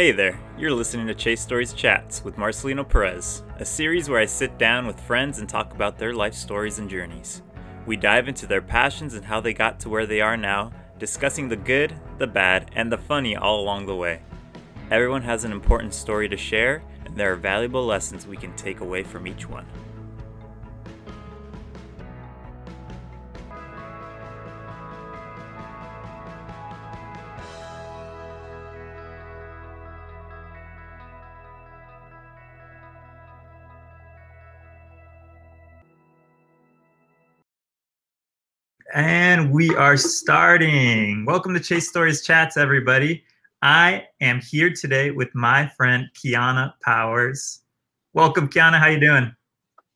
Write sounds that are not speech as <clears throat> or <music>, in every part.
Hey there, you're listening to Chase Stories Chats with Marcelino Perez, a series where I sit down with friends and talk about their life stories and journeys. We dive into their passions and how they got to where they are now, discussing the good, the bad, and the funny all along the way. Everyone has an important story to share, and there are valuable lessons we can take away from each one. And we are starting. Welcome to Chase Stories Chats, everybody. I am here today with my friend Kiana Powers. Welcome, Kiana. How you doing?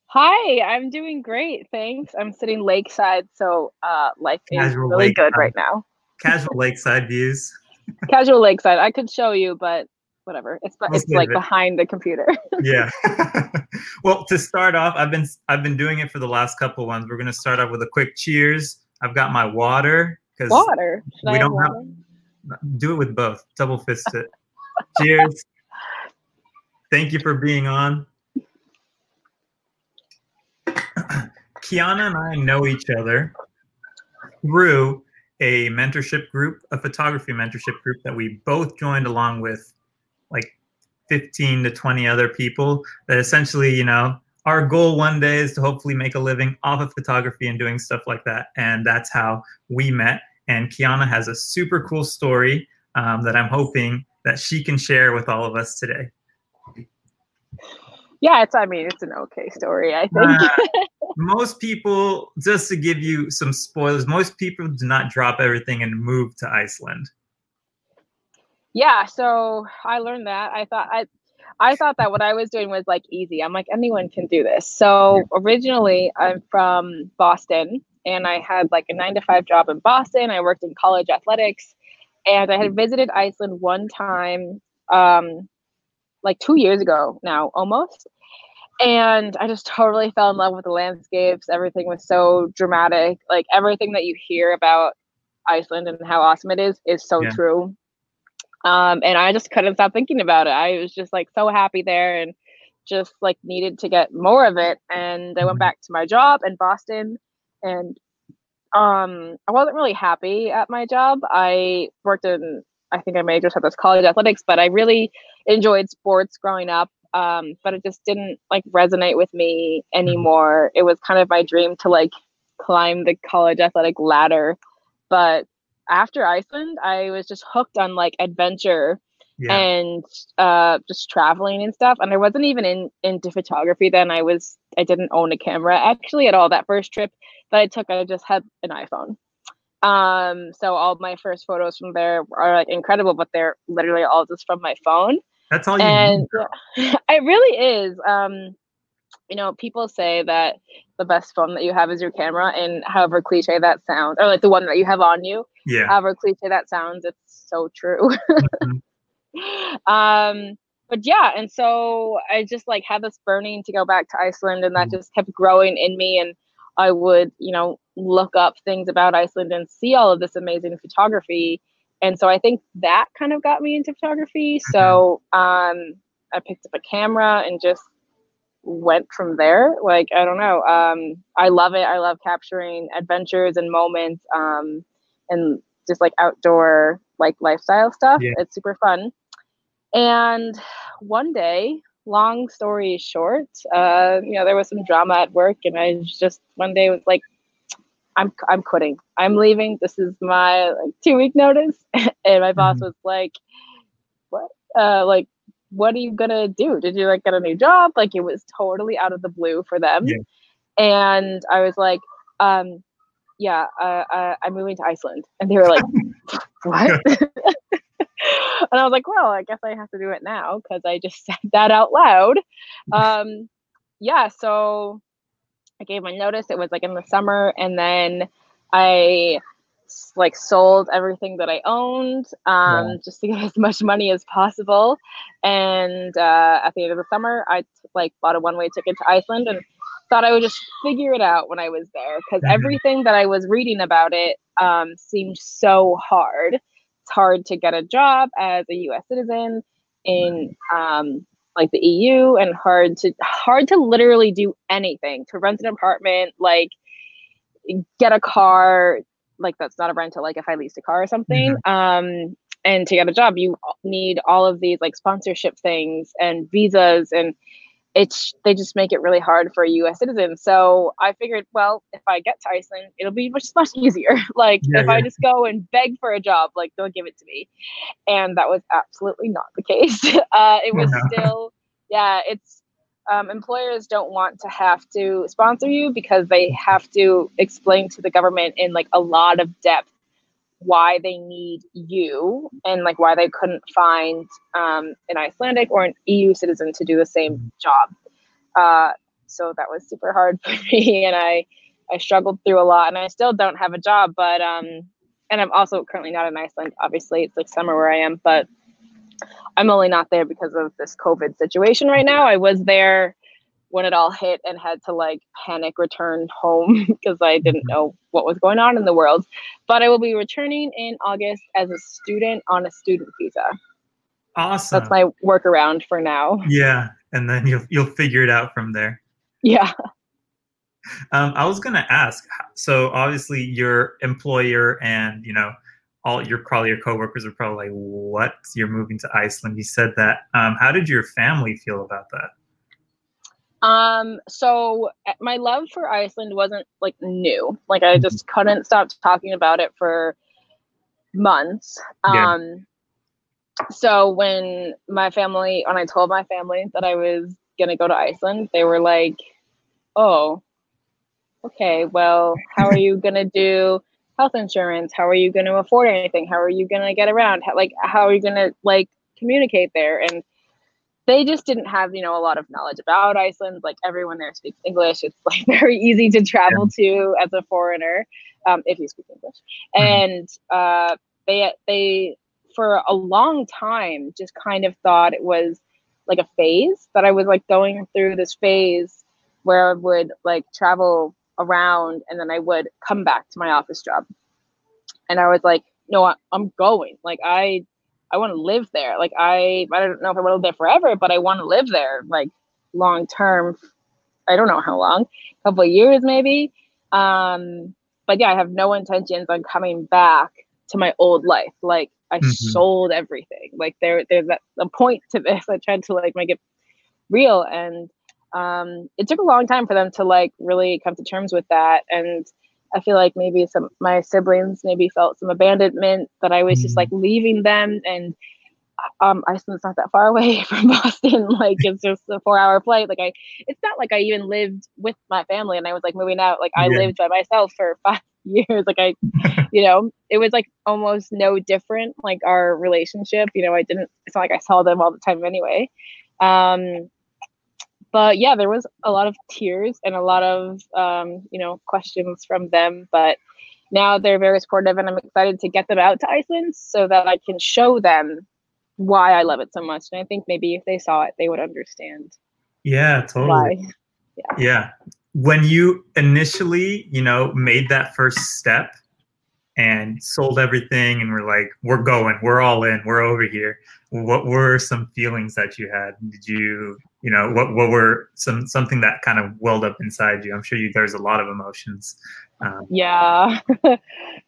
Hi, I'm doing great. Thanks. I'm sitting lakeside, so uh, life is really good right now. Casual lakeside views. <laughs> Casual lakeside. I could show you, but whatever. It's it's like it. behind the computer. <laughs> yeah. <laughs> well, to start off, I've been I've been doing it for the last couple ones. We're gonna start off with a quick cheers I've got my water because water. Should we don't water? have do it with both. Double fist it. <laughs> Cheers. Thank you for being on. <clears throat> Kiana and I know each other through a mentorship group, a photography mentorship group that we both joined along with like 15 to 20 other people that essentially, you know, our goal one day is to hopefully make a living off of photography and doing stuff like that. And that's how we met. And Kiana has a super cool story um, that I'm hoping that she can share with all of us today. Yeah, it's. I mean, it's an okay story. I think. uh, <laughs> most people, just to give you some spoilers, most people do not drop everything and move to Iceland. Yeah, so I learned that. I thought I I thought that what I was doing was like easy. I'm like, anyone can do this. So originally, I'm from Boston and I had like a nine to five job in Boston. I worked in college athletics and I had visited Iceland one time, um, like two years ago now, almost. And I just totally fell in love with the landscapes. Everything was so dramatic. Like everything that you hear about Iceland and how awesome it is is so yeah. true. Um, and I just couldn't stop thinking about it. I was just like so happy there and just like needed to get more of it. And I went mm-hmm. back to my job in Boston and um, I wasn't really happy at my job. I worked in, I think I majored at this college athletics, but I really enjoyed sports growing up. Um, but it just didn't like resonate with me mm-hmm. anymore. It was kind of my dream to like climb the college athletic ladder, but after Iceland, I was just hooked on like adventure yeah. and uh, just traveling and stuff. And I wasn't even in into photography then. I was I didn't own a camera actually at all. That first trip that I took, I just had an iPhone. Um, so all my first photos from there are like incredible, but they're literally all just from my phone. That's all you and need. <laughs> it really is. Um, you know, people say that the best phone that you have is your camera, and however cliche that sounds, or like the one that you have on you, yeah. however cliche that sounds, it's so true. <laughs> mm-hmm. Um, but yeah, and so I just like had this burning to go back to Iceland, and that mm-hmm. just kept growing in me, and I would, you know, look up things about Iceland and see all of this amazing photography. And so I think that kind of got me into photography. Mm-hmm. So um, I picked up a camera and just went from there. Like, I don't know. Um, I love it. I love capturing adventures and moments um, and just like outdoor like lifestyle stuff. Yeah. It's super fun. And one day, long story short, uh, you know, there was some drama at work, and I just one day was like, I'm I'm quitting. I'm leaving. This is my like two week notice. <laughs> and my boss mm-hmm. was like, What? Uh like what are you gonna do? Did you like get a new job? Like it was totally out of the blue for them. Yeah. And I was like, um, yeah, uh, uh, I'm moving to Iceland. And they were like, <laughs> what? <laughs> and I was like, well, I guess I have to do it now because I just <laughs> said that out loud. Um, yeah, so I gave my notice. It was like in the summer, and then I like sold everything that I owned um, yeah. just to get <laughs> as much money as possible. And uh, at the end of the summer, I like bought a one way ticket to Iceland and thought I would just figure it out when I was there because mm-hmm. everything that I was reading about it um, seemed so hard. It's hard to get a job as a U.S. citizen. in um, like the EU and hard to hard to literally do anything to rent an apartment, like get a car, like that's not a rental, like if I leased a car or something. Mm-hmm. Um, and to get a job, you need all of these like sponsorship things and visas and it's they just make it really hard for a US citizen. So I figured, well, if I get to Iceland, it'll be much much <laughs> easier. like yeah, if yeah. I just go and beg for a job, like they'll give it to me. And that was absolutely not the case. <laughs> Uh, it was <laughs> still, yeah, it's um, employers don't want to have to sponsor you because they have to explain to the government in like a lot of depth why they need you and like why they couldn't find um, an Icelandic or an EU citizen to do the same mm-hmm. job. Uh, so that was super hard <laughs> for me, and I I struggled through a lot, and I still don't have a job. But um, and I'm also currently not in Iceland. Obviously, it's like summer where I am, but I'm only not there because of this COVID situation right now. I was there when it all hit and had to like panic return home <laughs> because I didn't mm-hmm. know what was going on in the world. But I will be returning in August as a student on a student visa. Awesome. That's my workaround for now. Yeah, and then you'll you'll figure it out from there. Yeah. Um, I was gonna ask. So obviously, your employer and you know all your probably your coworkers are probably like, "What? You're moving to Iceland?" You said that. Um, how did your family feel about that? Um, so eh, my love for Iceland wasn't like new. Like I just mm-hmm. couldn't stop talking about it for months. Yeah. Um so when my family when I told my family that I was gonna go to Iceland, they were like, Oh, okay, well, how are <laughs> you gonna do health insurance? How are you gonna afford anything? How are you gonna get around? How, like how are you gonna like communicate there? And they just didn't have you know a lot of knowledge about Iceland. Like everyone there speaks English. It's <laughs> like very easy to travel to as a foreigner um, if you speak English. Mm-hmm. And uh, they they for a long time just kind of thought it was like a phase that I was like going through this phase where I would like travel around and then I would come back to my office job. And I was like, no, I, I'm going. Like I I want to live there. Like I I don't know if I want to live there forever, but I want to live there like long term. I don't know how long, a couple of years maybe. Um, but yeah, I have no intentions on coming back to my old life. Like I mm-hmm. sold everything. Like there there's a point to this. <laughs> I tried to like make it real and um, it took a long time for them to like really come to terms with that and I feel like maybe some my siblings maybe felt some abandonment that I was just like mm. leaving them and um Iceland's not that far <laughs> away from Boston. Like it's just a four hour flight. Like I it's not like I even lived with my family and I was like moving out. Like I yeah. lived by myself for <laughs> five years. Like I you know, it was like almost no different, like our relationship. You know, I didn't it's not like I saw them all the time anyway. Um but yeah, there was a lot of tears and a lot of um, you know questions from them. But now they're very supportive, and I'm excited to get them out to Iceland so that I can show them why I love it so much. And I think maybe if they saw it, they would understand. Yeah, totally. Why. Yeah. yeah. When you initially, you know, made that first step and sold everything and we're like, we're going, we're all in, we're over here. What were some feelings that you had? Did you you know what what were some something that kind of welled up inside you? I'm sure you there's a lot of emotions um, yeah. <laughs>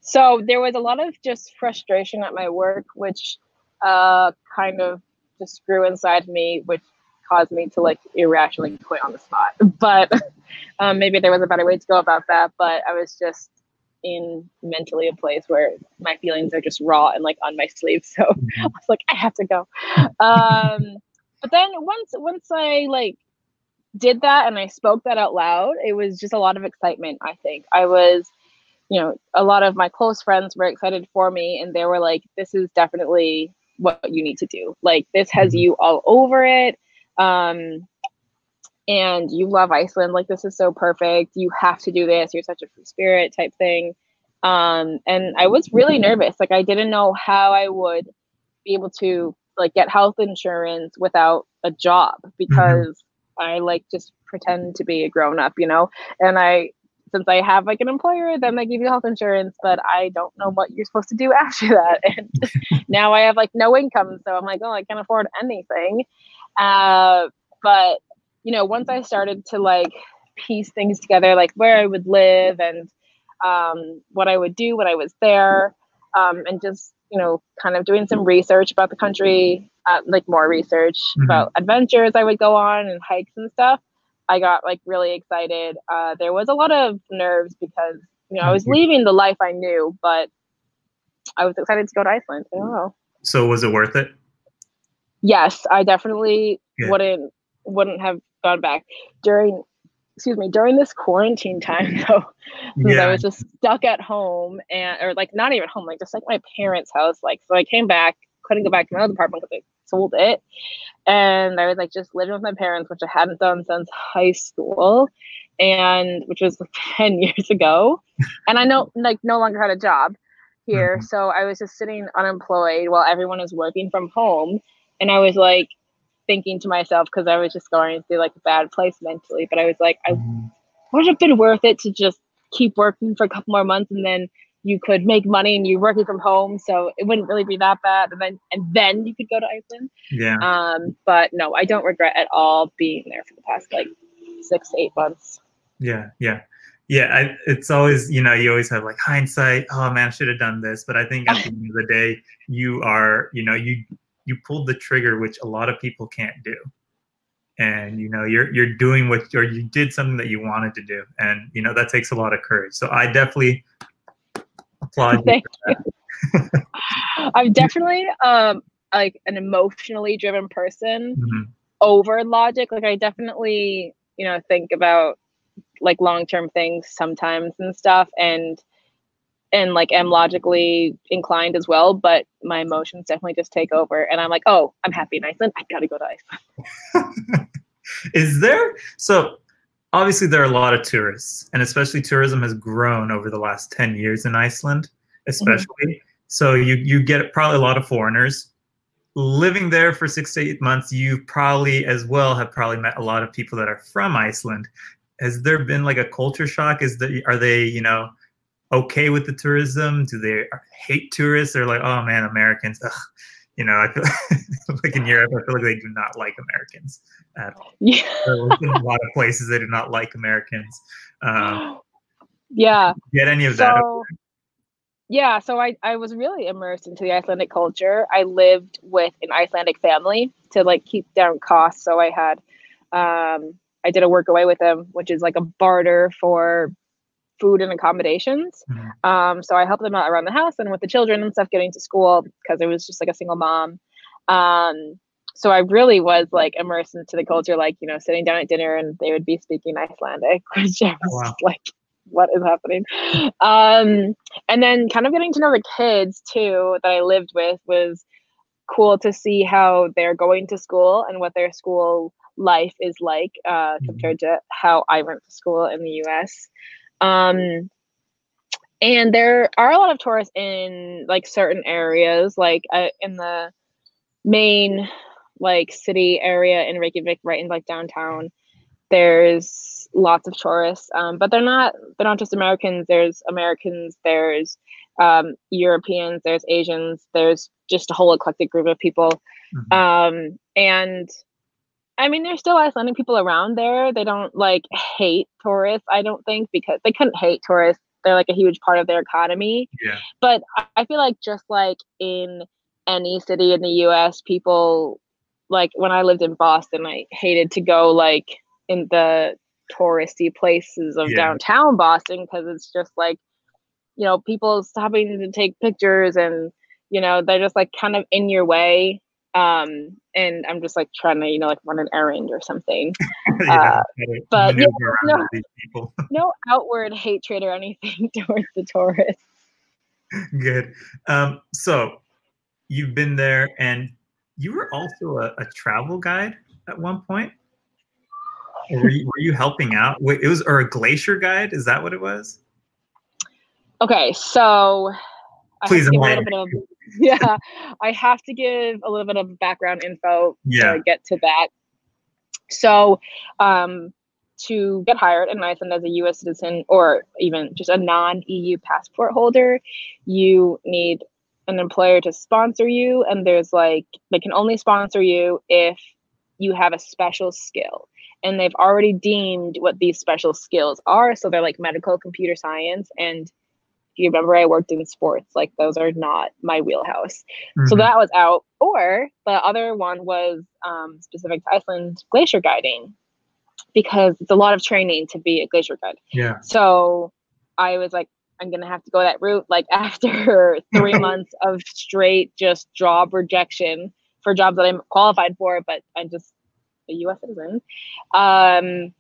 So there was a lot of just frustration at my work which uh kind of just grew inside me which caused me to like irrationally quit on the spot. <laughs> But um, maybe there was a better way to go about that but i was just in mentally a place where my feelings are just raw and like on my sleeve <laughs> so mm-hmm. i was like i have to go um but then once once I like did that and I spoke that out loud, it was just a lot of excitement, I think. I was you know, a lot of my close friends were excited for me and they were like this is definitely what you need to do. Like this has mm-hmm. you all over it. Um and you love Iceland, like this is so perfect. You have to do this. You're such a free spirit type thing. Um, and I was really nervous. Like I didn't know how I would be able to like get health insurance without a job mm-hmm. because mm-hmm. I like just pretend to be a grown up, you know? And I since I have like an employer, then they give you health insurance, but I don't know what you're supposed to do <laughs> after that. And <laughs> now I have like no income, so I'm like, oh, I can't afford anything. Uh, but you know, once I started to like piece things together, like where I would live and um, what I would do when I was there, um, and just you know, kind of doing some research about the country, uh, like more research mm-hmm. about adventures I would go on and hikes and stuff. I got like really excited. Uh, there was a lot of nerves because you know I was mm-hmm. leaving the life I knew, but I was excited to go to Iceland. I. So was it worth it? Yes, I definitely yeah. wouldn't wouldn't have gone back. During excuse me during this quarantine time <laughs> though yeah. i was just stuck at home and or like not even home like just like my parents house like so i came back couldn't go back to my other apartment because they sold it. And i was like just living with my parents which i hadn't done since high school and which was like <laughs> 10 years ago. And i know like no longer had a job here. Mm-hmm. so i was just sitting unemployed while everyone was working from home. And i was like thinking to myself because I was just going through like a bad place mentally. But I was like, I mm-hmm. would have been worth it to just keep working for a couple more months and then you could make money and you're working from home so it wouldn't really be that bad and then and then you could go to iceland yeah um but no i don't regret at all being there for the past like six to eight months yeah yeah yeah I, it's always you know you always have like hindsight oh man i should have done this but i think at the end of the day you are you know you you pulled the trigger, which a lot of people can't do. And you know, you're you're doing what or you did something that you wanted to do, and you know that takes a lot of courage. So I definitely applaud Thank you. <laughs> you. I'm definitely um like an emotionally driven person mm-hmm. over logic. Like I definitely you know think about like long term things sometimes and stuff, and and like am logically inclined as well, but my emotions definitely just take over. And I'm like, oh, I'm happy in Iceland. I gotta go to Iceland. <laughs> Is there so obviously there are a lot of tourists, and especially tourism has grown over the last 10 years in Iceland, especially. Mm-hmm. So you you get probably a lot of foreigners. Living there for six to eight months, you probably as well have probably met a lot of people that are from Iceland. Has there been like a culture shock? Is that are they, you know, okay with the tourism? Do they hate tourists? They're like, oh man, Americans. Ugh. You know, I feel <laughs> like in Europe, I feel like they do not like Americans at all. <laughs> Yeah. in a lot of places, they do not like Americans. Um, <gasps> yeah. Get any of so, that? Yeah, so I, I was really immersed into the Icelandic culture. I lived with an Icelandic family to like keep down costs. So I had, um, I did a work away with them, which is like a barter for food and accommodations. Mm-hmm. Um, so I helped them out around the house and with the children and stuff getting to school because it was just like a single mom. Um, so I really was like immersed into the culture, like, you know, sitting down at dinner and they would be speaking Icelandic, <laughs> which I was wow. like, what is happening? Um, and then kind of getting to know the kids too that I lived with was cool to see how they're going to school and what their school life is like uh, mm-hmm. compared to how I went to school in the US. Um, and there are a lot of tourists in like certain areas, like uh, in the main like city area in Reykjavik, right in like downtown. There's lots of tourists, um, but they're not they're not just Americans. There's Americans. There's um, Europeans. There's Asians. There's just a whole eclectic group of people, mm-hmm. um, and I mean, there's still Icelandic people around there. They don't like hate tourists, I don't think, because they couldn't hate tourists. They're like a huge part of their economy. Yeah. But I feel like just like in any city in the US, people like when I lived in Boston, I hated to go like in the touristy places of yeah. downtown Boston because it's just like, you know, people stopping to take pictures and, you know, they're just like kind of in your way um, and I'm just like trying to, you know, like run an errand or something. <laughs> yeah, uh, but yeah, no, <laughs> no outward hatred or anything <laughs> towards the tourists. Good. Um, so you've been there, and you were also a, a travel guide at one point. were, you, were you helping out? Wait, it was or a glacier guide? Is that what it was? Okay, so please enlighten <laughs> yeah, I have to give a little bit of background info yeah. to get to that. So, um, to get hired in Iceland as a US citizen or even just a non EU passport holder, you need an employer to sponsor you. And there's like, they can only sponsor you if you have a special skill. And they've already deemed what these special skills are. So they're like medical computer science. And you remember, I worked in sports, like those are not my wheelhouse. Mm-hmm. So that was out. Or the other one was um, specific to Iceland glacier guiding because it's a lot of training to be a glacier guide. Yeah. So I was like, I'm gonna have to go that route. Like <laughs> after three <laughs> months of straight just job rejection for jobs that I'm qualified for, but I'm just a U.S. citizen. Um,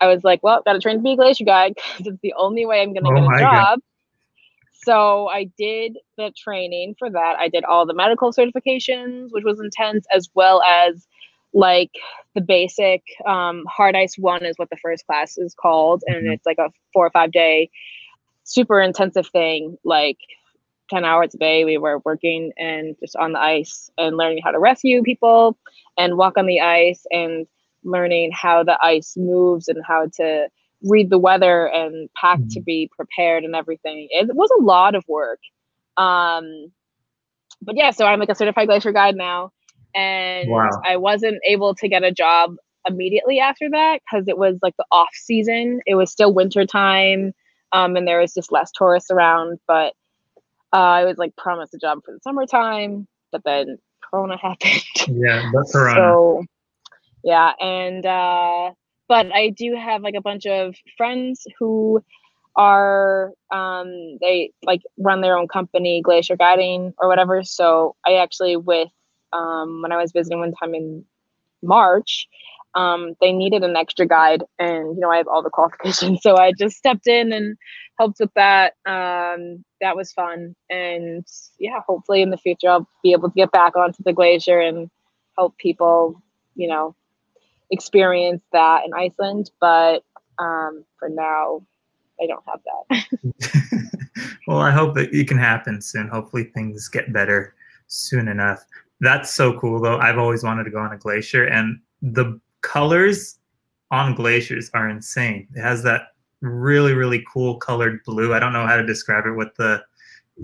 I was like, well, got to train to be a glacier guide <laughs> because it's the only way I'm gonna oh get a job. God. So I did the training for that. I did all the medical certifications, which was intense, as well as like the basic um, hard ice one is what the first class is called and mm-hmm. it's like a four or five day super intensive thing like 10 hours a day we were working and just on the ice and learning how to rescue people and walk on the ice and learning how the ice moves and how to read the weather and pack mm-hmm. to be prepared and everything it was a lot of work um but yeah so i'm like a certified glacier guide now and wow. I wasn't able to get a job immediately after that because it was like the off season. It was still winter time, um, and there was just less tourists around. But uh, I was like promised a job for the summertime, but then Corona <laughs> happened. Yeah, that's Corona. So yeah, and uh, but I do have like a bunch of friends who are um they like run their own company glacier guiding or whatever. So i actually with um, when I was visiting one time in March, um, they needed an extra guide, and you know I have all the <laughs> qualifications, so I just stepped in and helped with that. Um, that was fun, and yeah, hopefully in the future I'll be able to get back onto the glacier and help people, you know, experience that in Iceland. But um, for now, I don't have that. <laughs> <laughs> well, I hope that it can happen soon. Hopefully, things get better soon enough. That's so cool though. I've always wanted to go on a glacier and the colors on glaciers are insane. It has that really really cool colored blue. I don't know how to describe it what the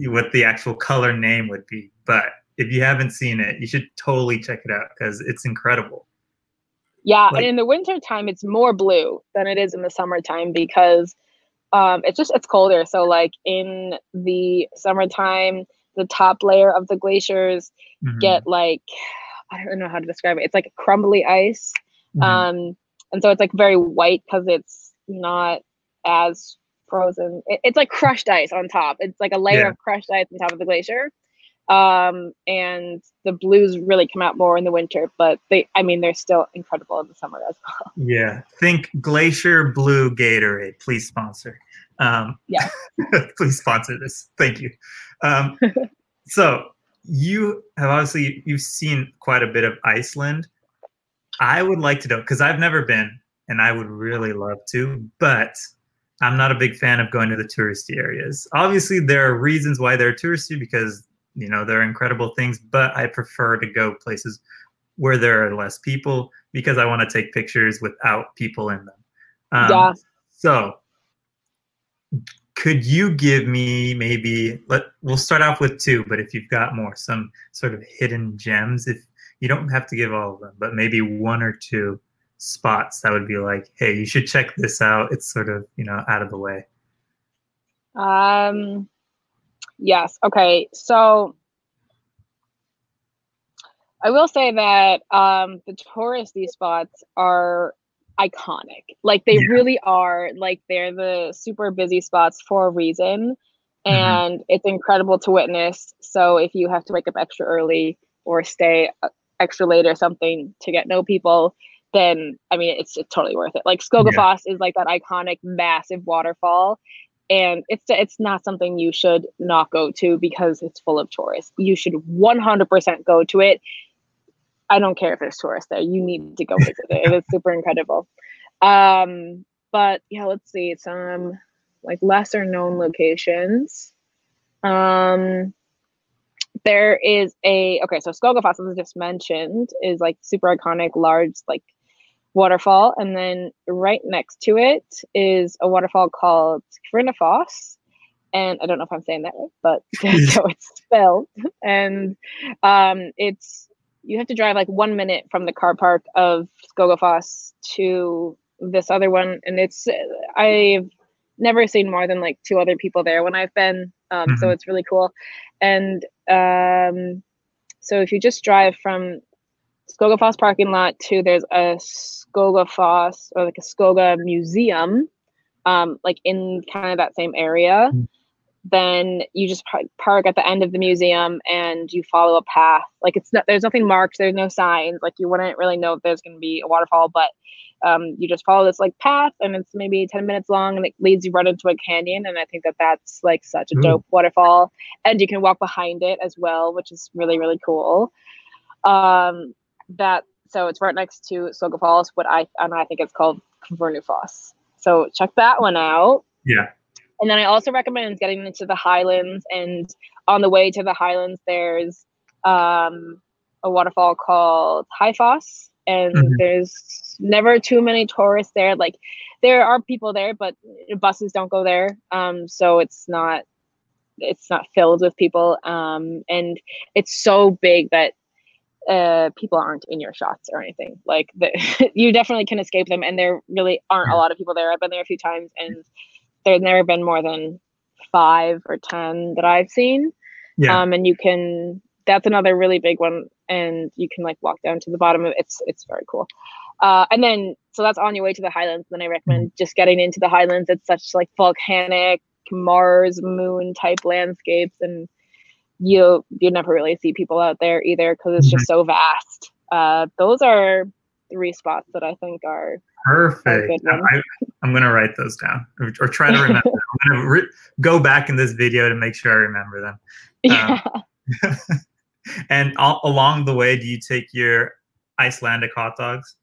what the actual color name would be, but if you haven't seen it, you should totally check it out cuz it's incredible. Yeah, and in the winter time it's more blue than it is in the summertime because um, it's just it's colder. So like in the summertime, the top layer of the glaciers mm-hmm. get like I don't know how to describe it. It's like crumbly ice. Mm-hmm. Um, and so it's like very white because it's not as frozen. It, it's like crushed ice on top. It's like a layer yeah. of crushed ice on top of the glacier. Um, and the blues really come out more in the winter, but they, I mean, they're still incredible in the summer as well. <laughs> Yeah. Think Glacier Blue Gatorade. Please sponsor. Um, yeah. <laughs> please sponsor this. Thank you. Um, <laughs> so you have obviously you've seen quite a bit of Iceland. I would like to know because I've never been, and I would really love to, but I'm not a big fan of going to the touristy areas. Obviously, there are reasons why they're touristy because you know there are incredible things, but I prefer to go places where there are less people because I want to take pictures without people in them. Um, yeah. So could you give me maybe let we'll start off with two but if you've got more some sort of hidden gems if you don't have to give all of them but maybe one or two spots that would be like hey you should check this out it's sort of you know out of the way um yes okay so i will say that um the touristy spots are iconic. Like they yeah. really are. Like they're the super busy spots for a reason. Mm-hmm. And it's incredible to witness. So if you have to wake up extra early or stay uh, extra late or something to get know people, then I mean it's, it's totally worth it. Like Skogafoss yeah. is like that iconic massive waterfall. And it's it's not something you should not go to because it's full of tourists. You should 100% go to it I don't care if there's tourists there. You need to go visit it. It is <laughs> super incredible. Um, but yeah, let's see some like lesser known locations. Um, there is a okay, so Skogafoss, as I just mentioned, is like super iconic, large, like waterfall, and then right next to it is a waterfall called Foss. And I don't know if I'm saying that right, but <laughs> that's how it's spelled. And um, it's you have to drive like one minute from the car park of Skogafoss to this other one, and it's I've never seen more than like two other people there when I've been, um, mm-hmm. so it's really cool. And um, so if you just drive from Skogafoss parking lot to there's a Skogafoss or like a Skoga museum, um, like in kind of that same area. Mm-hmm then you just park at the end of the museum and you follow a path. Like it's not, there's nothing marked, there's no signs. Like you wouldn't really know if there's going to be a waterfall, but um, you just follow this like path and it's maybe 10 minutes long and it leads you right into a canyon. And I think that that's like such a Ooh. dope waterfall. And you can walk behind it as well, which is really, really cool. Um, that so it's right next to Skoga Falls, what I and I think it's called Kvernufoss. So check that one out. Yeah. And then I also recommend getting into the Highlands. And on the way to the Highlands, there's um, a waterfall called Háifoss. And mm-hmm. there's never too many tourists there. Like there are people there, but buses don't go there. Um, so it's not it's not filled with people. Um, and it's so big that uh, people aren't in your shots or anything. Like the, <laughs> you definitely can escape them, and there really aren't a lot of people there. I've been there a few times, and there's never been more than five or ten that I've seen. Yeah. Um, and you can that's another really big one, and you can like walk down to the bottom of. It's it's very cool. Uh, and then so that's on your way to the Highlands. Then I recommend mm-hmm. just getting into the Highlands. It's such like volcanic Mars moon type landscapes, and you you never really see people out there either because it's just so vast. Uh, those are three spots that I think are perfect. I, am going to write those down or, or try to remember. I'm going to re- go back in this video to make sure I remember them. <laughs> Yeah. Um, <laughs> and all, along the way, do you take your Icelandic hot dogs?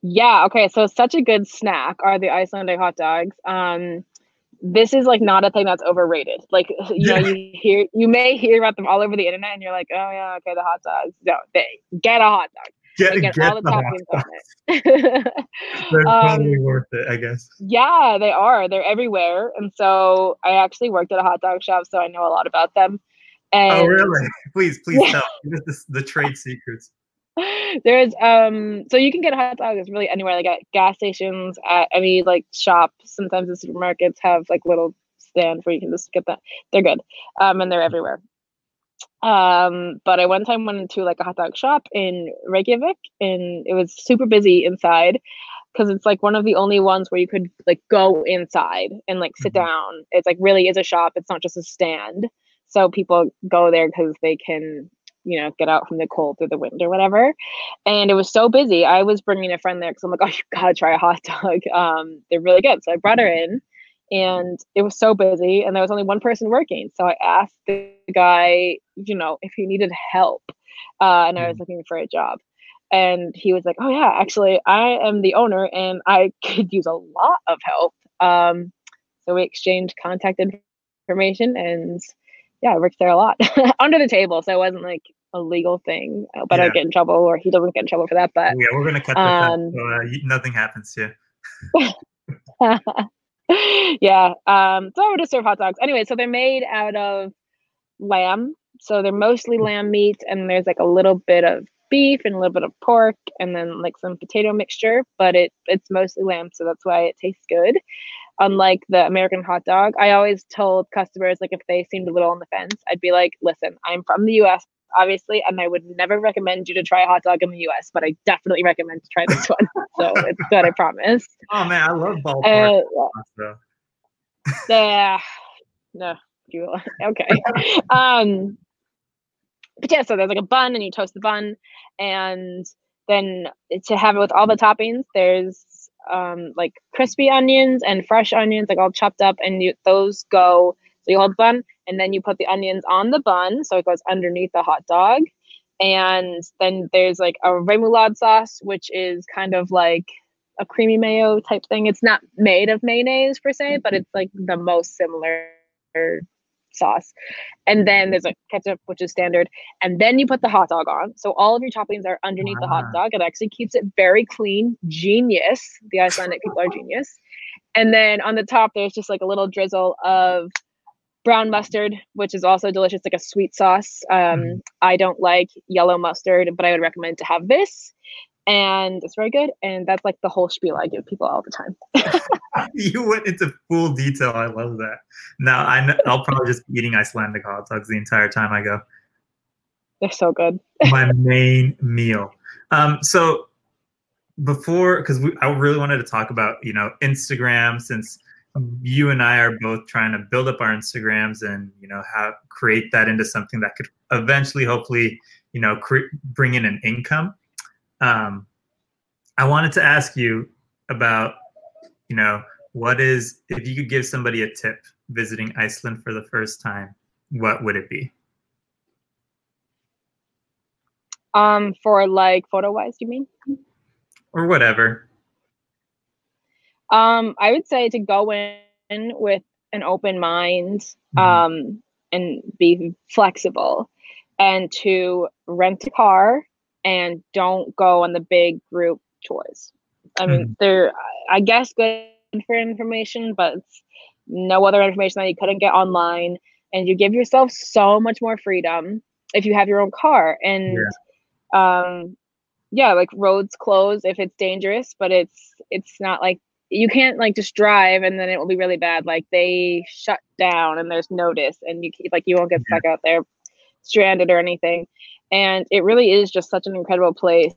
Yeah. Okay. So such a good snack are the Icelandic hot dogs. Um, this is like not a thing that's overrated. Like <laughs> you know, you hear you may hear about them all over the internet, and you're like, oh yeah, okay, the hot dogs. No, they get a hot dog. Get, get, all the, the toppings on it. <laughs> They're um, worth it, I guess. Yeah, they are. They're everywhere, and so I actually worked at a hot dog shop, so I know a lot about them. Oh, and, oh really? <laughs> Please, please yeah. tell. Give us the trade secrets. <laughs> There's um so you can get hot dogs really anywhere, like at gas stations, at any like shop. Sometimes the supermarkets have like little stands where you can just get that. They're good. Um and they're everywhere. Um, but I one time went into like a hot dog shop in Reykjavik and it was super busy inside because it's like one of the only ones where you could like go inside and like sit mm-hmm. down. It's like really is a shop. It's not just a stand. So people go there because they can you know, get out from the cold through the wind or whatever. And it was so busy. I was bringing a friend there because I'm like, <laughs> oh, you gotta try a hot dog. <laughs> Um, they're really good. So I brought her in and it was so busy and there was only one person working. So I asked the guy, you know, if he needed help. Uh, and I was mm-hmm. looking for a job. And he was like, Oh yeah, actually I am the owner and I <laughs> could use a lot of help. Um, so we exchanged contact information and yeah, I worked there a lot under the table. So it wasn't like a legal thing, uh, but yeah. I get in trouble or he doesn't get in trouble for that. But yeah, we're gonna cut um, so uh, nothing happens you. <laughs> yeah. Um, so I would just serve hot dogs. Anyway, so they're made out of lamb. So they're mostly lamb meat, and there's like a little bit of beef and a little bit of pork, and then like some potato mixture. But it it's mostly lamb, so that's why it tastes good unlike the American hot dog, I always told customers like if they seemed a little on the fence, I'd be like, listen, I'm from the US, obviously, and I would never recommend you to try a hot dog in the US, but I definitely recommend to try this <laughs> one. so it's good, I promise. Oh man, I love ballpark. Uh, yeah. <laughs> no, you <laughs> okay. um but yeah, so there's like a bun and you toast the bun and then to have it with all the toppings, there's um, like crispy onions and fresh onions, like all chopped up, and you, those go. So you hold the bun, and then you put the onions on the bun, so it goes underneath the hot dog. And then there's like a remoulade sauce, which is kind of like a creamy mayo type thing. It's not made of mayonnaise per se, but it's like the most similar sauce. And then there's a ketchup, which is standard. And then you put the hot dog on. So all of your toppings are underneath the hot Ah. dog. It actually keeps it very clean. Genius. The Icelandic people are genius. And then on the top, there's just like a little drizzle of brown mustard, which is also delicious, like a sweet sauce. Um, Mhm. I don't like yellow mustard, but I would recommend to have this. And it's very good. And that's like the whole spiel I give people all the time. <laughs> <laughs> you went into full detail. I love that. Now I know, I'll probably just be eating Icelandic hot dogs the entire time I go. They're so good. <laughs> My main meal. Um, so before, because I really wanted to talk about you know Instagram since you and I are both trying to build up our Instagrams and you know have create that into something that could eventually, hopefully, you know, cre- bring in an income. Um, I wanted to ask you about, you know, what is if you could give somebody a tip visiting Iceland for the first time, what would it be? Um, for like photo wise, you mean? Or whatever. Um, I would say to go in with an open mind, Mhm. um, and be flexible, and to rent a car and don't go on the big group tours. I mean, they're I guess good for information, but no other information that you couldn't get online, and you give yourself so much more freedom if you have your own car. And um yeah like roads close if it's dangerous but it's it's not like you can't like just drive and then it will be really bad. Like they shut down and there's notice and you keep like you won't get stuck out there stranded or anything. And it really is just such an incredible place.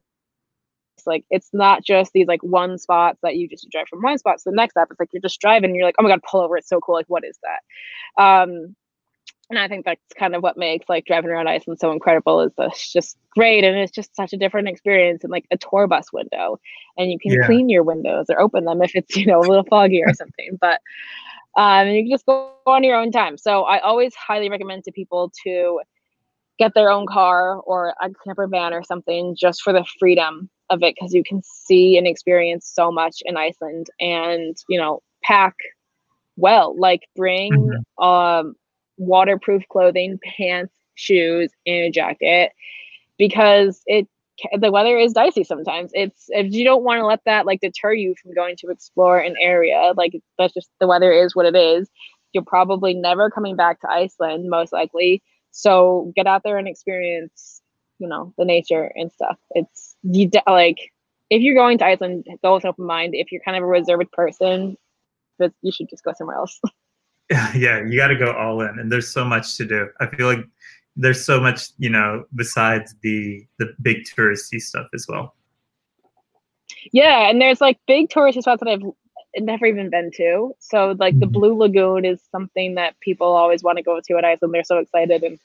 It's like it's not just these like one spots that you just drive from one spot to the next stop it's like you're just driving and you're like oh my god pull over it's so cool like what is that? Um and I think that's kind of what makes like driving around Iceland so incredible is that it's just great and it's just such a different experience and like a tour bus window and you can Yeah. clean your windows or open them if it's you know a little foggy or something but um you can just go on your own time so I always highly recommend to people to get their own car or a camper van or something just for the freedom of it because you can see and experience so much in Iceland and you know pack well like bring Mhm. um waterproof clothing pants shoes and a jacket because it the weather is dicey sometimes. It's if you don't want to let that like deter you from going to explore an area like that's just the weather is what it is. You're probably never coming back to iceland most likely. So get out there and experience you know the nature and stuff. It's you like if you're going to iceland go with an open mind. If you're kind of a reserved person you should just go somewhere else <laughs> <laughs> yeah you got to go all in and there's so much to do i feel like there's so much you know besides the the big touristy stuff as well Yeah, and there's like big touristy spots that I've never even been to. So like the Mhm. Blue Lagoon is something that people always want to go to at Iceland. They're so excited, and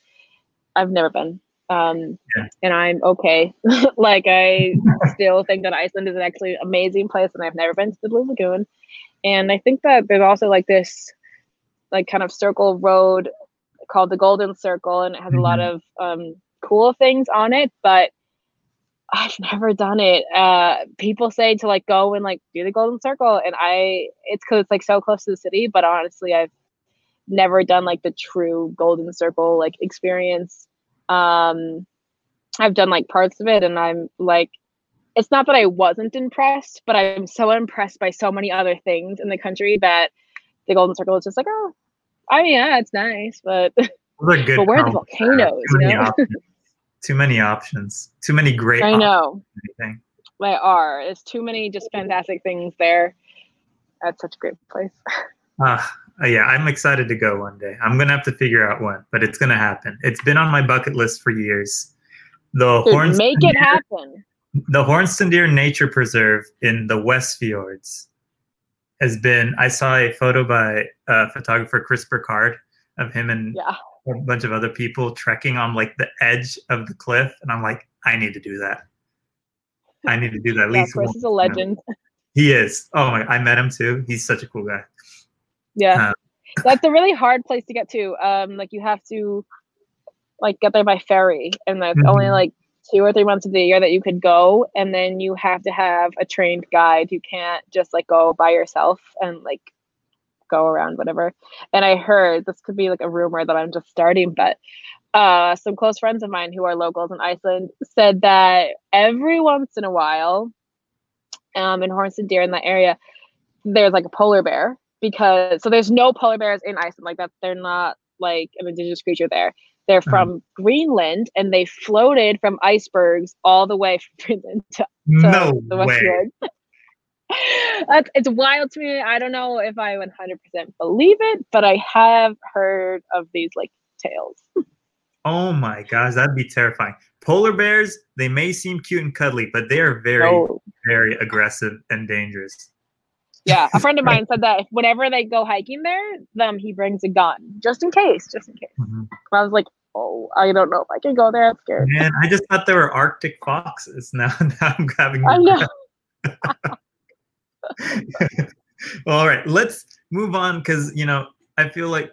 I've never been. Um, Yeah. and I'm okay. <laughs> like I still think that Iceland is an actually amazing place, and I've never been to the Blue Lagoon. And I think that there's also like this, like kind of circle road called the Golden Circle, and it has a lot of um, cool things on it, but I've never done it. Uh, people say to like go and like do the Golden Circle, and I it's because it's like so close to the city. But honestly, I've never done like the true Golden Circle like experience. Um, I've done like parts of it, and I'm like, it's not that I wasn't impressed, but I'm so impressed by so many other things in the country that the Golden Circle is just like, oh, I mean, yeah, it's nice, but <laughs> but where are the volcanoes? too, You many too many options too many great I know. They are. There's too many just fantastic things there. That's such a great place. <laughs> Uh, yeah i'm excited to go one day i'm gonna have to figure out when but it's gonna happen it's been on my bucket list for years the Dude, Horns make it happen. the Hornstrandir Nature Preserve in the West Fjords has been. I saw a photo by uh, photographer Chris Burkard of him and Yeah. a bunch of other people trekking on like the edge of the cliff, and I'm like, I need to do that. I need to do that at Yeah, least. Chris is a legend. He is. Oh my! I met him too. He's such a cool guy. Yeah. Uh, That's a really hard place to get to. Um, like you have to like get there by ferry and that's only Mhm. like two or three months of the year that you could go and then you have to have a trained guide. You can't just like go by yourself and like go around, whatever. And I heard this could be like a rumor that I'm just starting, but uh, some close friends of mine who are locals in Iceland said that every once in a while, um, in Hornstrandir in that area, there's like a polar bear because so there's no polar bears in Iceland like that. They're not like an indigenous creature there. They're uh-huh. from Greenland and they floated from icebergs all the way <laughs> from Greenland to, to no the West way. <laughs> It's wild to me. I don't know if I 100% believe it, but I have heard of these like tales. <laughs> Oh my gosh, that'd be terrifying. Polar bears, they may seem cute and cuddly, but they are very, very aggressive and dangerous. Yeah, a friend of <laughs> mine said that whenever they go hiking there, them he brings a gun just in case, just in case. Mm-hmm. I was like, oh, I don't know if I can go there. I'm scared. Man, I just thought there were Arctic foxes. Now, <laughs> now I'm grabbing. I know. <laughs> all right, let's move on because you know I feel like,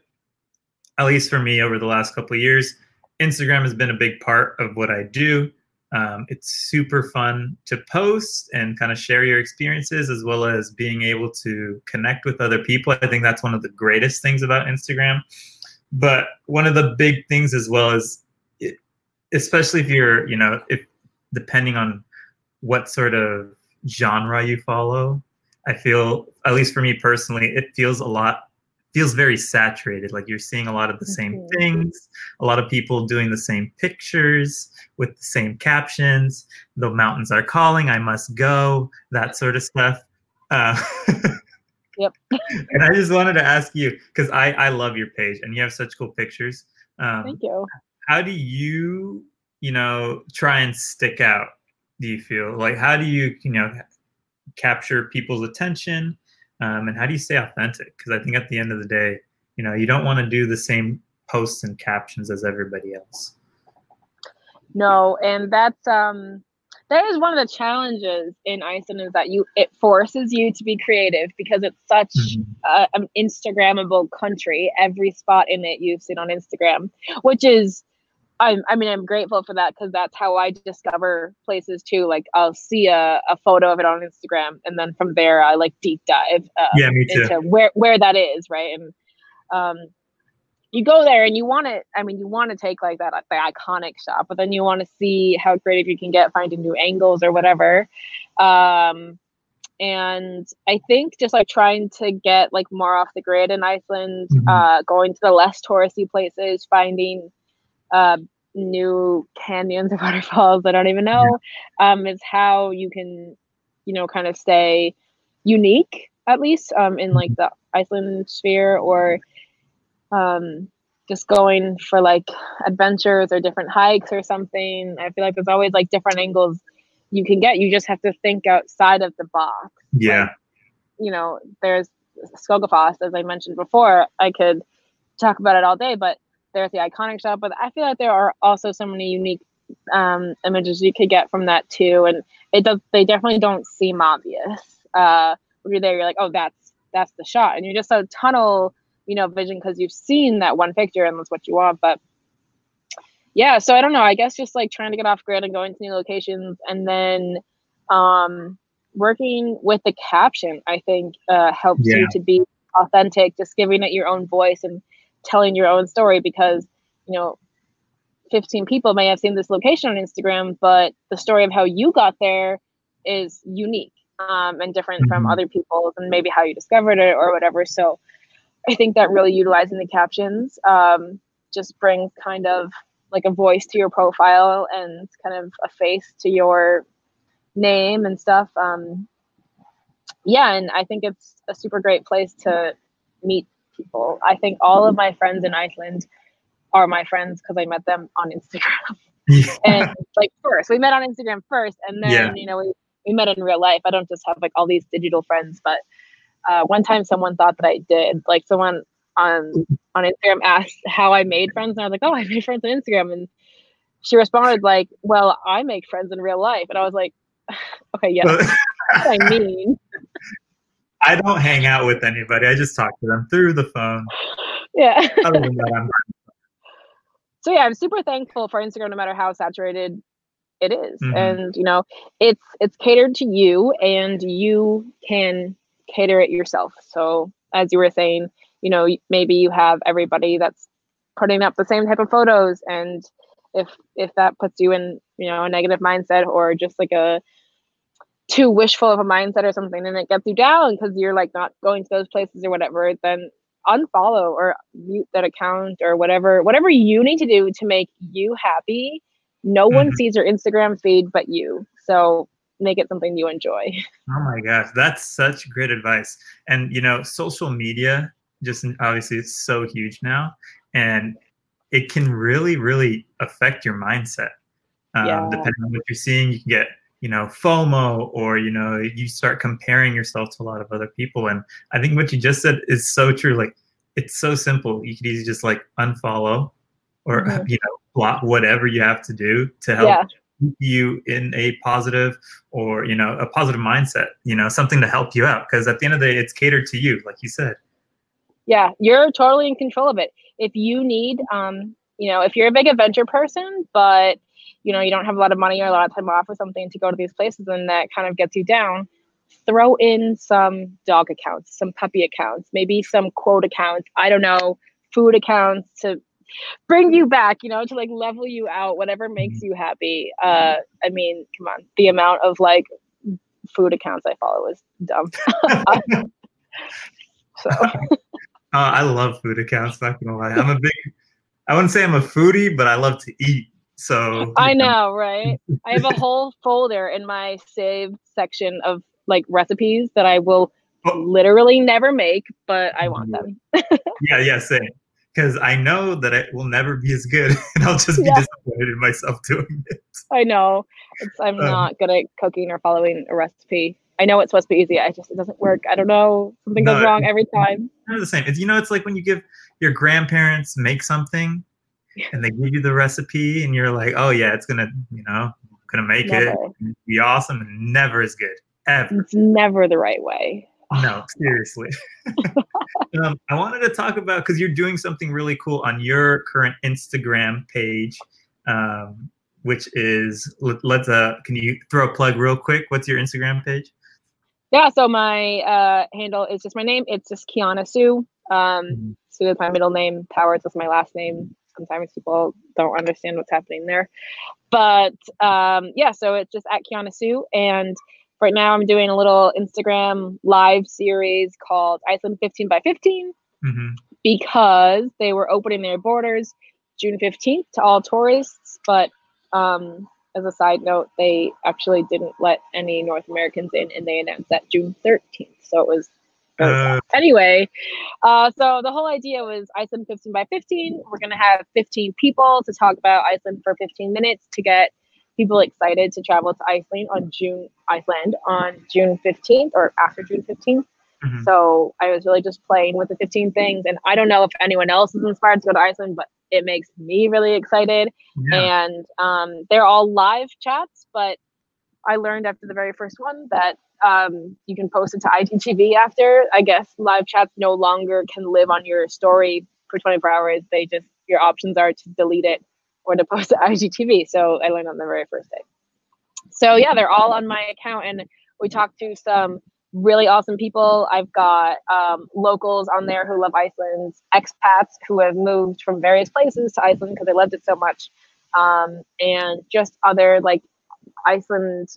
at least for me, over the last couple of years, Instagram has been a big part of what I do. Um, it's super fun to post and kind of share your experiences as well as being able to connect with other people. I think that's one of the greatest things about Instagram. But one of the big things as well is, especially if you're, you know, if depending on what sort of genre you follow, I feel, at least for me personally, it feels a lot feels very saturated. Like you're seeing a lot of the same mm-hmm. things, a lot of people doing the same pictures with the same captions. The mountains are calling, I must go, that sort of stuff. Uh, yep. <laughs> and I just wanted to ask you because I, I love your page and you have such cool pictures. Um, Thank you. How do you, you know, try and stick out? Do you feel like how do you, you know, capture people's attention? Um, and how do you stay authentic? Because i think at the end of the day you know you don't want to do the same posts and captions as everybody else. No and that's um that is one of the challenges in iceland is that you it forces you to be creative because it's such mm-hmm. uh, an instagrammable country. Every spot in it you've seen on instagram which is I'm, I mean, I'm grateful for that because that's how I discover places too. Like I'll see a, a photo of it on Instagram, and then from there I like deep dive uh, yeah, into where where that is, right? And um, you go there and you want to. I mean, you want to take like that the iconic shot, but then you want to see how creative you can get, finding new angles or whatever. Um, and I think just like trying to get like more off the grid in Iceland, mm-hmm. uh, going to the less touristy places, finding uh, new canyons <laughs> or waterfalls I don't even know um, is how you can, you know, kind of stay unique at least um, in like the Iceland sphere or um, just going for like adventures or different hikes or something. I feel like there's always like different angles you can get. You just have to think outside of the box. Yeah. Like, you know, there's Skogafoss, as I mentioned before. I could talk about it all day, but there's the iconic shot, but I feel like there are also so many unique um, images you could get from that too. And it does, they definitely don't seem obvious. Uh, when you're there, you're like, oh, that's, that's the shot. And you're just a tunnel, you know, vision because you've seen that one picture and that's what you want. But yeah, so I don't know. I guess just like trying to get off grid and going to new locations and then um, working with the caption, I think uh, helps yeah. you to be authentic, just giving it your own voice and telling your own story because you know 15 people may have seen this location on instagram but the story of how you got there is unique um, and different mm-hmm. from other people's and maybe how you discovered it or whatever so i think that really utilizing the captions um, just brings kind of like a voice to your profile and kind of a face to your name and stuff um, yeah and i think it's a super great place to meet people. I think all of my friends in Iceland are my friends because I met them on Instagram. Yeah. <laughs> and like first, we met on Instagram first, and then yeah. you know we, we met in real life. I don't just have like all these digital friends, but uh, one time someone thought that I did. Like someone on on Instagram asked how I made friends, and I was like, "Oh, I made friends on Instagram," and she responded like, "Well, I make friends in real life," and I was like, <sighs> "Okay, yeah, <laughs> I mean." I don't hang out with anybody. I just talk to them through the phone. Yeah. that, <laughs> so yeah, I'm super thankful for Instagram, no matter how saturated it is. Mm-hmm. and you know, it's it's catered to you, and you can cater it yourself. So as you were saying, you know, maybe you have everybody that's putting up the same type of photos and if if that puts you in, you know, a negative mindset or just like a too wishful of a mindset or something and it gets you down because you're like not going to those places or whatever, then unfollow or mute that account or whatever whatever you need to do to make you happy no mm-hmm. one sees your instagram feed but you so make it something you enjoy oh my gosh that's such great advice and you know social media just obviously it's so huge now and it can really really affect your mindset um, yeah. depending on what you're seeing you can get you know fomo or you know you start comparing yourself to a lot of other people. And i think what you just said is so true. Like it's so simple. You could easily just like unfollow or mm-hmm. you know block whatever you have to do to help yeah. keep you in a positive or you know a positive mindset you know something to help you out. Because at the end of the day it's catered to you like you said. Yeah you're totally in control of it. If you need um you know if you're a big adventure person but you know you don't have a lot of money or a lot of time off or something to go to these places and that kind of gets you down. Throw in some dog accounts some puppy accounts maybe some quote accounts i don't know food accounts to bring you back you know to like level you out whatever makes mm-hmm. you happy. Uh i mean come on the amount of like food accounts i follow is dumb. <laughs> So. <laughs> Uh, i love food accounts not gonna lie. I'm a big i wouldn't say i'm a foodie but i love to eat so I know, right? I have a whole <laughs> folder in my saved section of like recipes that I will oh. literally never make, but I want them. <laughs> yeah, yeah, same. Because I know that it will never be as good, <laughs> and I'll just be yeah. disappointed in myself doing it. I know. It's, I'm um, not good at cooking or following a recipe. I know it's supposed to be easy. I just it doesn't work. I don't know. Something no, goes wrong every time. It's the same. It's, you know, it's like when you give your grandparents make something and they give you the recipe and you're like, oh yeah, it's gonna, you know, gonna make never. it be awesome and never as good. Ever. It's never the right way. no, seriously. <laughs> um, I wanted to talk about because you're doing something really cool on your current Instagram page, um, which is let, us uh, can you throw a plug real quick? What's your Instagram page? Yeah, so my uh, handle is just my name. It's just Kiana Sue. Um, mm-hmm. Sue is my middle name. Powers is my last name sometimes people don't understand what's happening there. But um, yeah, so it's just at Kiana Sue. And right now I'm doing a little Instagram live series called Iceland 15 by 15 mm-hmm. because they were opening their borders June 15th to all tourists. But um, as a side note, they actually didn't let any North Americans in and they announced that June 13th. So it was uh, anyway, uh, so the whole idea was Iceland 15 by 15. We're going to have 15 people to talk about Iceland for 15 minutes to get people excited to travel to Iceland on June Iceland on June 15th or after June 15th. Mm-hmm. So I was really just playing with the 15 things, and I don't know if anyone else is inspired to go to Iceland, but it makes me really excited. Yeah. And um, they're all live chats, but I learned after the very first one that um, you can post it to IGTV after. I guess live chats no longer can live on your story for 24 hours. They just your options are to delete it or to <laughs> post to IGTV. So I learned on the very first day. So yeah, they're all on my account, and we talked to some really awesome people. I've got um, locals on there who love Iceland, expats who have moved from various places to Iceland because they loved it so much, um, and just other like Iceland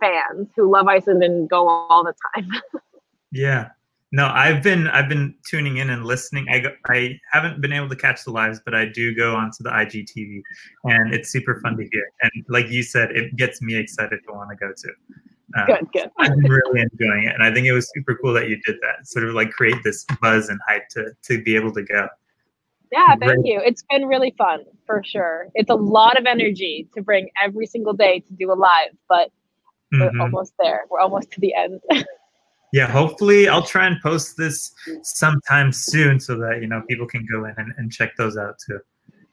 fans who love Iceland and go all the time. <laughs> yeah. No, I've been I've been tuning in and listening. I go, I haven't been able to catch the lives, but I do go onto the IGTV, and it's super fun to hear. And like you said, it gets me excited to want to go to. Um, good, good. I'm really enjoying it, and I think it was super cool that you did that. Sort of like create this buzz and hype to to be able to go. Yeah, thank you. It's been really fun for sure. It's a lot of energy to bring every single day to do a live, but mm-hmm. we're almost there. We're almost to the end. <laughs> yeah, hopefully I'll try and post this sometime soon so that you know people can go in and, and check those out too.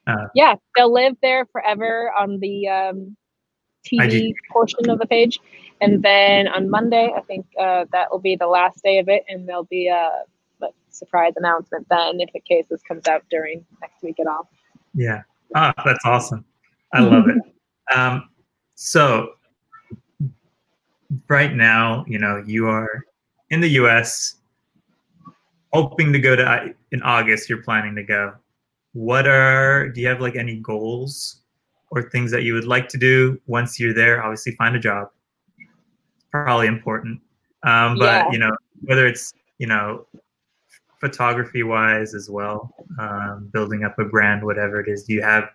Uh, yeah, they'll live there forever on the um, TV portion of the page, and then on Monday, I think uh, that will be the last day of it, and there'll be a, a surprise announcement then if the case this comes out during next week at all. Yeah, ah, that's awesome. I love it. <laughs> Um, so right now, you know, you are in the US. hoping to go to in August. You're planning to go. What are do you have like any goals or things that you would like to do once you're there? Obviously, find a job. Probably important, um, but yeah. you know whether it's you know photography wise as well, um, building up a brand, whatever it is. Do you have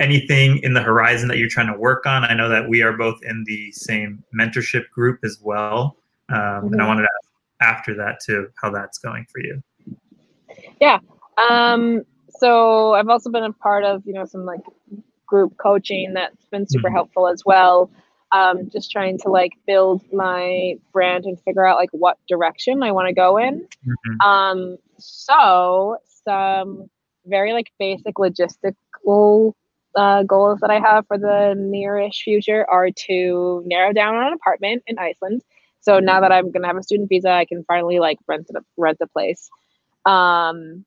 anything in the horizon that you're trying to work on? I know that we are both in the same mentorship group as well. Um, mm-hmm. And I mm-hmm. wanted to ask after that too, how that's going for you. Yeah. Um, so I've also been a part of, you know, some like group coaching that's been super mm-hmm. helpful as well. Um, just trying to like build my brand and figure out like what direction I want to go in. Mm-hmm. Um, so some very like basic logistical uh, goals that I have for the nearish future are to narrow down on an apartment in Iceland. So now that I'm gonna have a student visa, I can finally like rent a rent a place. Um,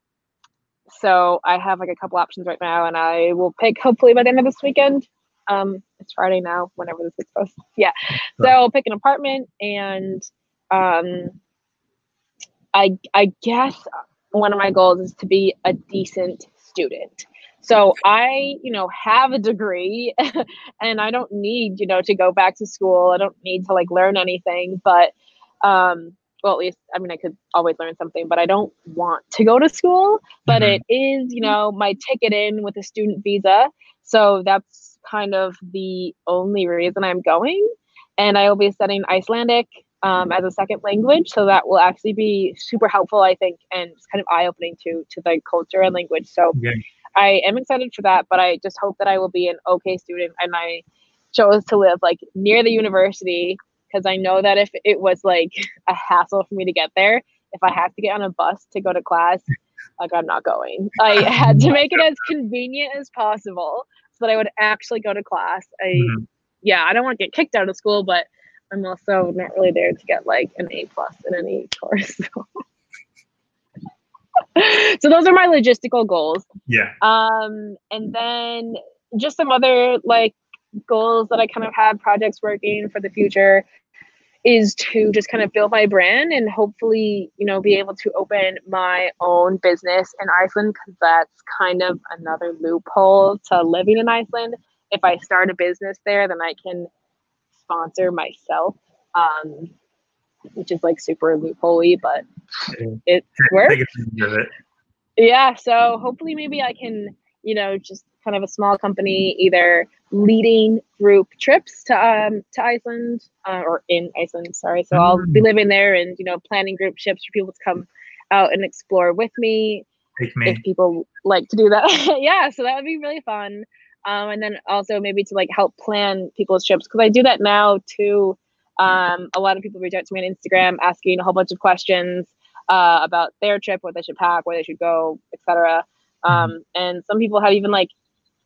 so I have like a couple options right now, and I will pick hopefully by the end of this weekend. Um, it's Friday now, whenever this gets posted. <laughs> Yeah, so I'll pick an apartment, and um, I I guess one of my goals is to be a decent student. So I, you know, have a degree <laughs> and I don't need, you know, to go back to school. I don't need to like learn anything, but um well at least I mean I could always learn something, but I don't want to go to school, but mm-hmm. it is, you know, my ticket in with a student visa. So that's kind of the only reason I'm going. And I will be studying Icelandic um, as a second language. So that will actually be super helpful, I think, and it's kind of eye opening to to the culture and language. So. I am excited for that, but I just hope that I will be an okay student and I chose to live like near the university because I know that if it was like a hassle for me to get there, if I have to get on a bus to go to class, like I'm not going. I had to <laughs> make it as convenient as possible that I would actually go to class. I mm-hmm. yeah, I don't want to get kicked out of school, but I'm also not really there to get like an A plus in any <laughs> course. So. <laughs> so those are my logistical goals. Yeah. Um, and then just some other like goals that I kind of have projects working for the future is to just kind of build my brand and hopefully, you know, be able to open my own business in Iceland because that's kind of another loophole to living in Iceland. If I start a business there, then I can sponsor myself. Um, which is like super loopholey, but it <laughs> works. It. Yeah, so hopefully maybe I can, you know, just kind of a small company either leading group trips to um to Iceland uh, or in Iceland, sorry. So. I'll be mm. living there and you know planning group trips for people to come out and explore with me. me. If people like to do that, <laughs> yeah. So that would be really fun. Um, and then also maybe to like help plan people's trips because I do that now too um, a lot of people reach out to me on Instagram asking a whole bunch of questions uh, about their trip, what they should pack, where they should go, etc. Mm-hmm. Um, and some people have even like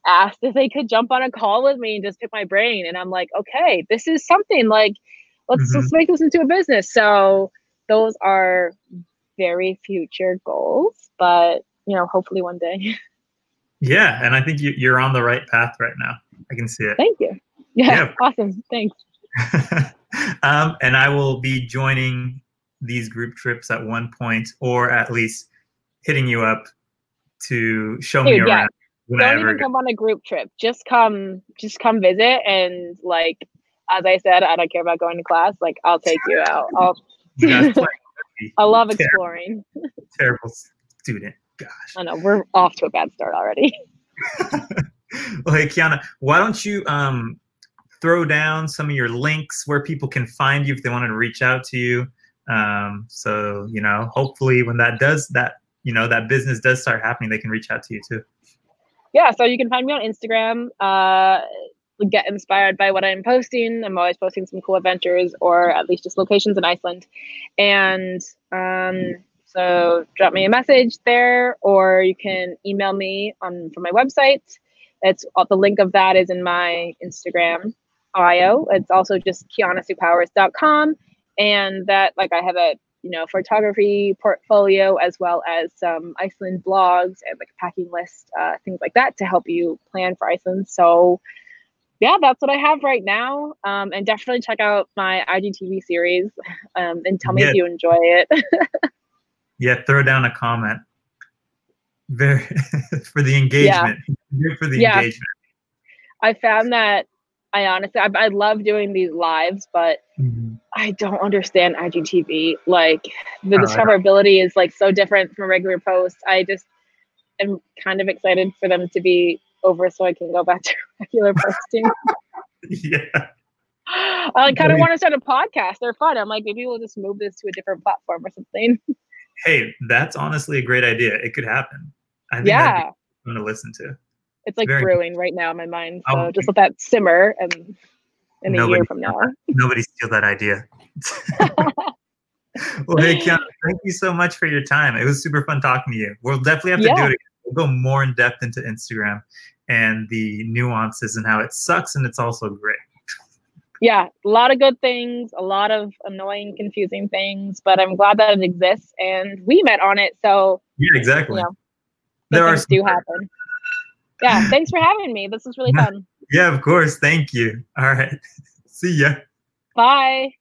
asked if they could jump on a call with me and just pick my brain. And I'm like, okay, this is something like let's mm-hmm. let's make this into a business. So those are very future goals, but you know, hopefully one day. <laughs> Yeah, and I think you, you're on the right path right now. I can see it. Thank you. <laughs> Yeah, yeah. awesome. Thanks. <laughs> um, and I will be joining these group trips at one point, or at least hitting you up to show Dude, me around. Yeah. Don't even come on a group trip. Just come, just come visit, and like as I said, I don't care about going to class. Like I'll take you out. <laughs> I'll. <laughs> I love exploring. Terrible student. Gosh. I know we're off to a bad start already. <laughs> well, hey Kiana, why don't you um throw down some of your links where people can find you if they wanted to reach out to you. Um, so you know, hopefully, when that does that, you know, that business does start happening, they can reach out to you too. Yeah, so you can find me on Instagram. Uh, get inspired by what I'm posting. I'm always posting some cool adventures or at least just locations in Iceland. And um, so drop me a message there, or you can email me on from my website. It's the link of that is in my Instagram bio. It's also just kianasuepowers.com. And that, like, I have a, you know, photography portfolio as well as some Iceland blogs and like a packing list, uh, things like that to help you plan for Iceland. So, yeah, that's what I have right now. Um, and definitely check out my IGTV series <laughs> um, and tell me yeah. if you enjoy it. <laughs> yeah, throw down a comment. Very <laughs> for the engagement. Yeah. for the yeah. engagement. I found that I honestly, I, I love doing these lives, but mm-hmm. I don't understand IGTV. Like the oh, discoverability is like so different from regular posts. I just am kind of excited for them to be over so I can go back <laughs> to regular posting. yeah. <laughs> I kind of want to start a podcast. They're fun. I'm like, maybe we'll just move this to a different platform or something. Hey, that's honestly a great idea. It could happen. I think yeah. I'm going to listen to. It's like Very brewing right now in my mind. Oh, so oh, just let that simmer and in a year from now. <laughs> Nobody steal that idea. <laughs> well, hey, Kiana, thank you so much for your time. It was super fun talking to you. We'll definitely have to yeah. do it again. We'll go more in depth into Instagram and the nuances and how it sucks and it's also great. Yeah, a lot of good things, a lot of annoying, confusing things, but I'm glad that it exists and we met on it. So yeah, exactly. You know, there are do happen yeah, thanks for having me. This was really <laughs> fun. Yeah, of course. Thank you. All right. <laughs> See ya. Bye.